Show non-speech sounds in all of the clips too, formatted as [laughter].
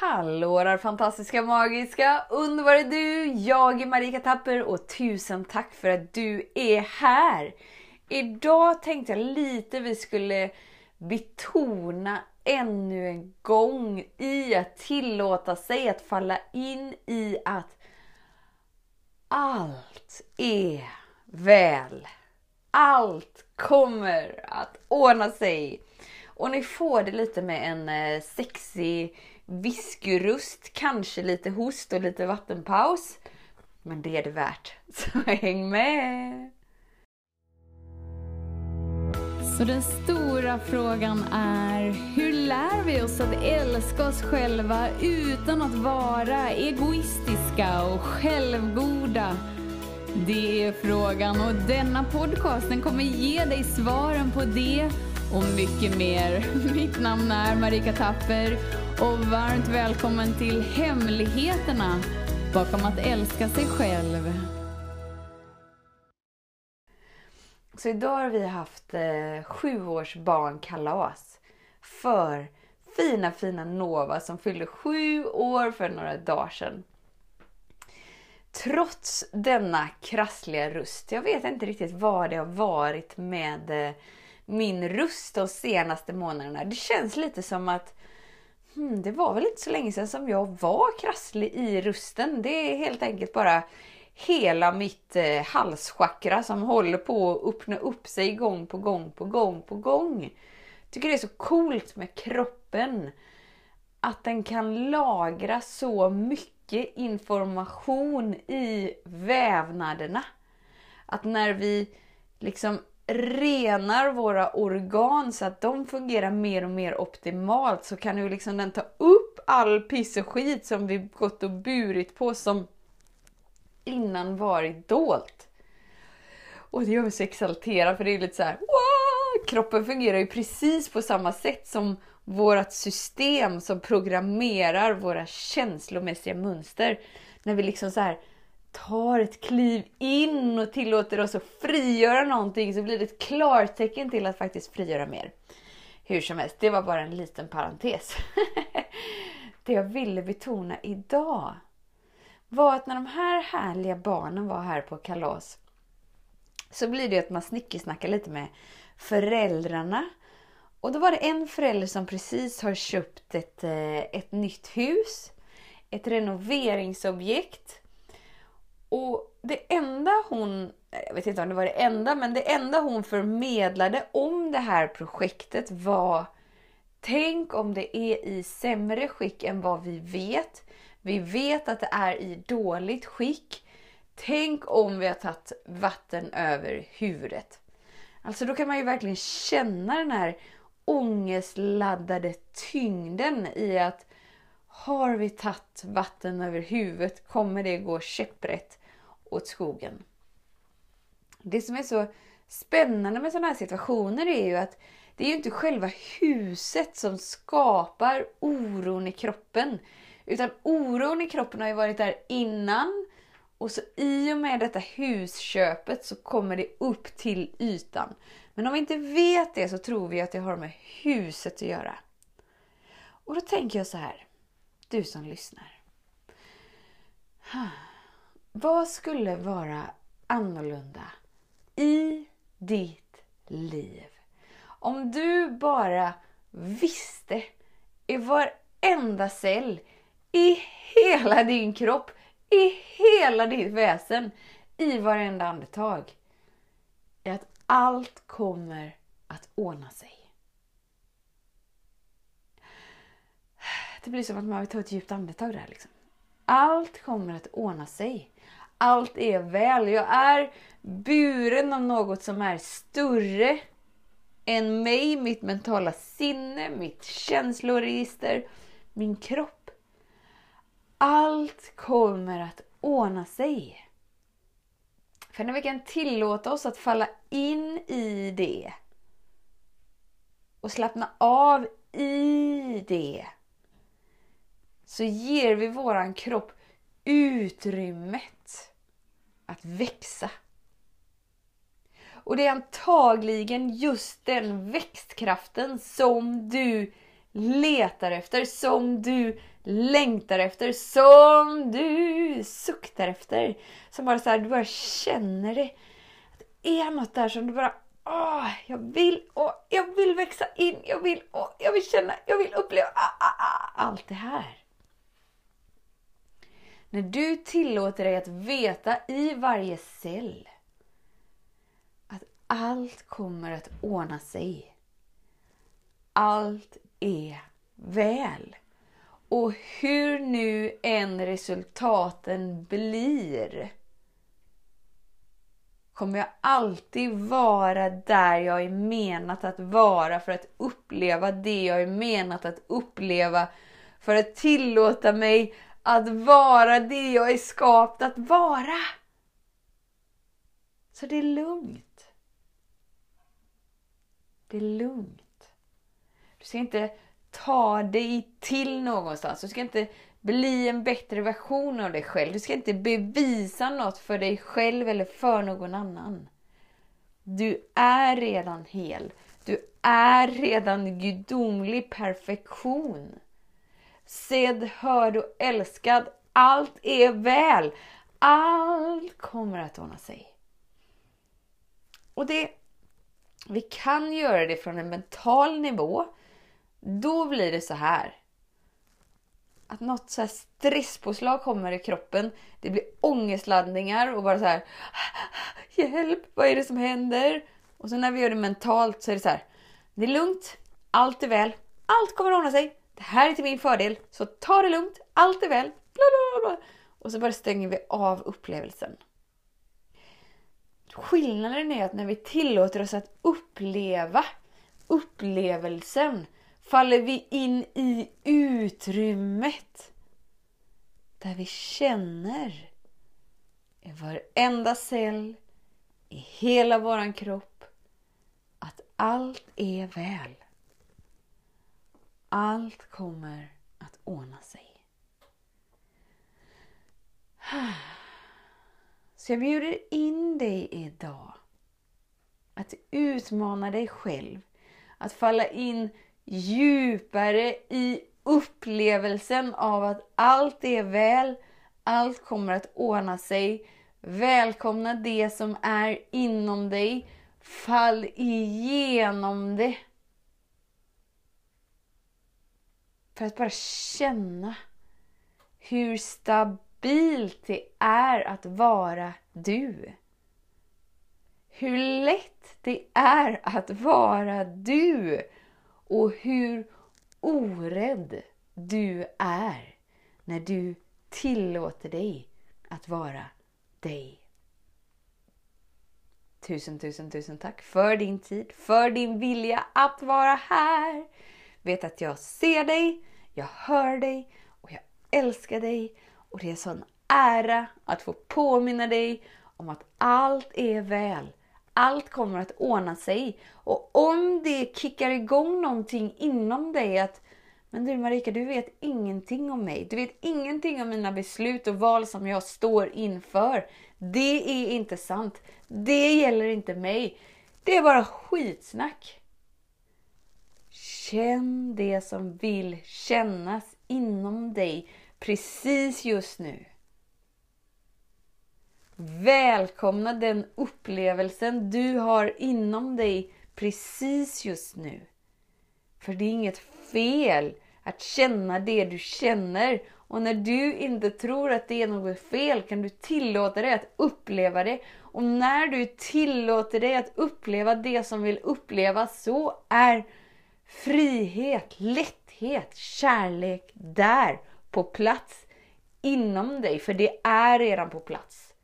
Hallå där fantastiska, magiska, underbara du! Jag är Marika Tapper och tusen tack för att du är här! Idag tänkte jag lite vi skulle betona ännu en gång i att tillåta sig att falla in i att allt är väl. Allt kommer att ordna sig. Och ni får det lite med en eh, sexig viskurust, kanske lite host och lite vattenpaus. Men det är det värt, [laughs] så häng med! Så den stora frågan är, hur lär vi oss att älska oss själva utan att vara egoistiska och självgoda? Det är frågan och denna podcast den kommer ge dig svaren på det och mycket mer. [laughs] Mitt namn är Marika Tapper och varmt välkommen till Hemligheterna bakom att älska sig själv. Så idag har vi haft eh, sjuårsbarnkalas för fina fina Nova som fyllde sju år för några dagar sedan. Trots denna krassliga röst, jag vet inte riktigt vad det har varit med eh, min röst de senaste månaderna. Det känns lite som att hmm, det var väl inte så länge sedan som jag var krasslig i rösten. Det är helt enkelt bara hela mitt eh, halschakra som håller på att öppna upp sig gång på gång på gång på gång. Tycker det är så coolt med kroppen. Att den kan lagra så mycket information i vävnaderna. Att när vi liksom renar våra organ så att de fungerar mer och mer optimalt så kan ju liksom den ta upp all piss och skit som vi gått och burit på som innan varit dolt. Och det gör mig så exalterad för det är lite så här, wow! Kroppen fungerar ju precis på samma sätt som vårt system som programmerar våra känslomässiga mönster. När vi liksom så här tar ett kliv in och tillåter oss att frigöra någonting så blir det ett klartecken till att faktiskt frigöra mer. Hur som helst, det var bara en liten parentes. [laughs] det jag ville betona idag var att när de här härliga barnen var här på kalas så blir det att man snickesnackar lite med föräldrarna. Och då var det en förälder som precis har köpt ett, eh, ett nytt hus. Ett renoveringsobjekt. Och det enda hon, jag vet inte om det var det enda, men det enda hon förmedlade om det här projektet var Tänk om det är i sämre skick än vad vi vet. Vi vet att det är i dåligt skick. Tänk om vi har tagit vatten över huvudet. Alltså då kan man ju verkligen känna den här ångestladdade tyngden i att har vi tagit vatten över huvudet kommer det gå käpprätt åt skogen. Det som är så spännande med sådana här situationer är ju att det är ju inte själva huset som skapar oron i kroppen. Utan oron i kroppen har ju varit där innan. Och så i och med detta husköpet så kommer det upp till ytan. Men om vi inte vet det så tror vi att det har med huset att göra. Och då tänker jag så här. Du som lyssnar. Vad skulle vara annorlunda i ditt liv? Om du bara visste i varenda cell i hela din kropp, i hela ditt väsen, i varenda andetag. Att allt kommer att ordna sig. Det blir som att man vill ta ett djupt andetag där liksom. Allt kommer att ordna sig. Allt är väl. Jag är buren av något som är större än mig, mitt mentala sinne, mitt känsloregister, min kropp. Allt kommer att ordna sig. För när vi kan tillåta oss att falla in i det och slappna av i det så ger vi våran kropp utrymmet att växa. Och det är antagligen just den växtkraften som du letar efter, som du längtar efter, som du suktar efter. Som bara så här, du bara känner det. Det är något där som du bara Åh, jag vill, och jag vill växa in, jag vill, och jag vill känna, jag vill uppleva ah, ah, ah, allt det här. När du tillåter dig att veta i varje cell att allt kommer att ordna sig. Allt är väl. Och hur nu än resultaten blir kommer jag alltid vara där jag är menat att vara för att uppleva det jag är menat att uppleva. För att tillåta mig att vara det jag är skapt att vara. Så det är lugnt. Det är lugnt. Du ska inte ta dig till någonstans. Du ska inte bli en bättre version av dig själv. Du ska inte bevisa något för dig själv eller för någon annan. Du är redan hel. Du är redan gudomlig perfektion. Sedd, hörd och älskad. Allt är väl. Allt kommer att ordna sig. Och det, vi kan göra det från en mental nivå. Då blir det så här att något så här stresspåslag kommer i kroppen. Det blir ångestladdningar och bara så här. Hjälp, vad är det som händer? Och sen när vi gör det mentalt så är det så här. Det är lugnt, allt är väl, allt kommer att ordna sig. Det här är till min fördel, så ta det lugnt, allt är väl. Bla, bla, bla. Och så bara stänger vi av upplevelsen. Skillnaden är att när vi tillåter oss att uppleva upplevelsen faller vi in i utrymmet där vi känner i varenda cell i hela våran kropp att allt är väl. Allt kommer att ordna sig. Så jag bjuder in dig idag att utmana dig själv. Att falla in djupare i upplevelsen av att allt är väl, allt kommer att ordna sig. Välkomna det som är inom dig. Fall igenom det. För att bara känna hur stabilt det är att vara du. Hur lätt det är att vara du och hur orädd du är när du tillåter dig att vara dig. Tusen, tusen, tusen tack för din tid, för din vilja att vara här. Vet att jag ser dig, jag hör dig och jag älskar dig. Och det är en sån ära att få påminna dig om att allt är väl allt kommer att ordna sig. Och om det kickar igång någonting inom dig att men du Marika, du vet ingenting om mig. Du vet ingenting om mina beslut och val som jag står inför. Det är inte sant. Det gäller inte mig. Det är bara skitsnack. Känn det som vill kännas inom dig precis just nu. Välkomna den upplevelsen du har inom dig precis just nu. För det är inget fel att känna det du känner. Och när du inte tror att det är något fel kan du tillåta dig att uppleva det. Och när du tillåter dig att uppleva det som vill upplevas så är frihet, lätthet, kärlek där på plats inom dig. För det är redan på plats.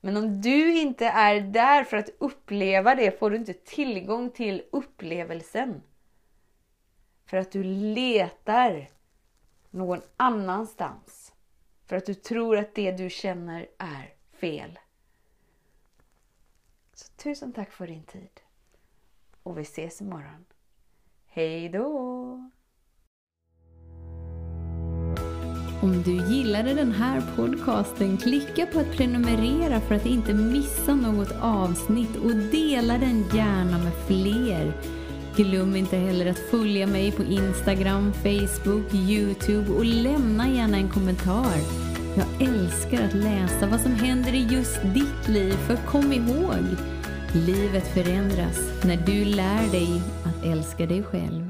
Men om du inte är där för att uppleva det får du inte tillgång till upplevelsen. För att du letar någon annanstans. För att du tror att det du känner är fel. Så tusen tack för din tid. Och vi ses imorgon. Hej då! Om du gillade den här podcasten, klicka på att prenumerera för att inte missa något avsnitt och dela den gärna med fler. Glöm inte heller att följa mig på Instagram, Facebook, Youtube och lämna gärna en kommentar. Jag älskar att läsa vad som händer i just ditt liv, för kom ihåg Livet förändras när du lär dig att älska dig själv.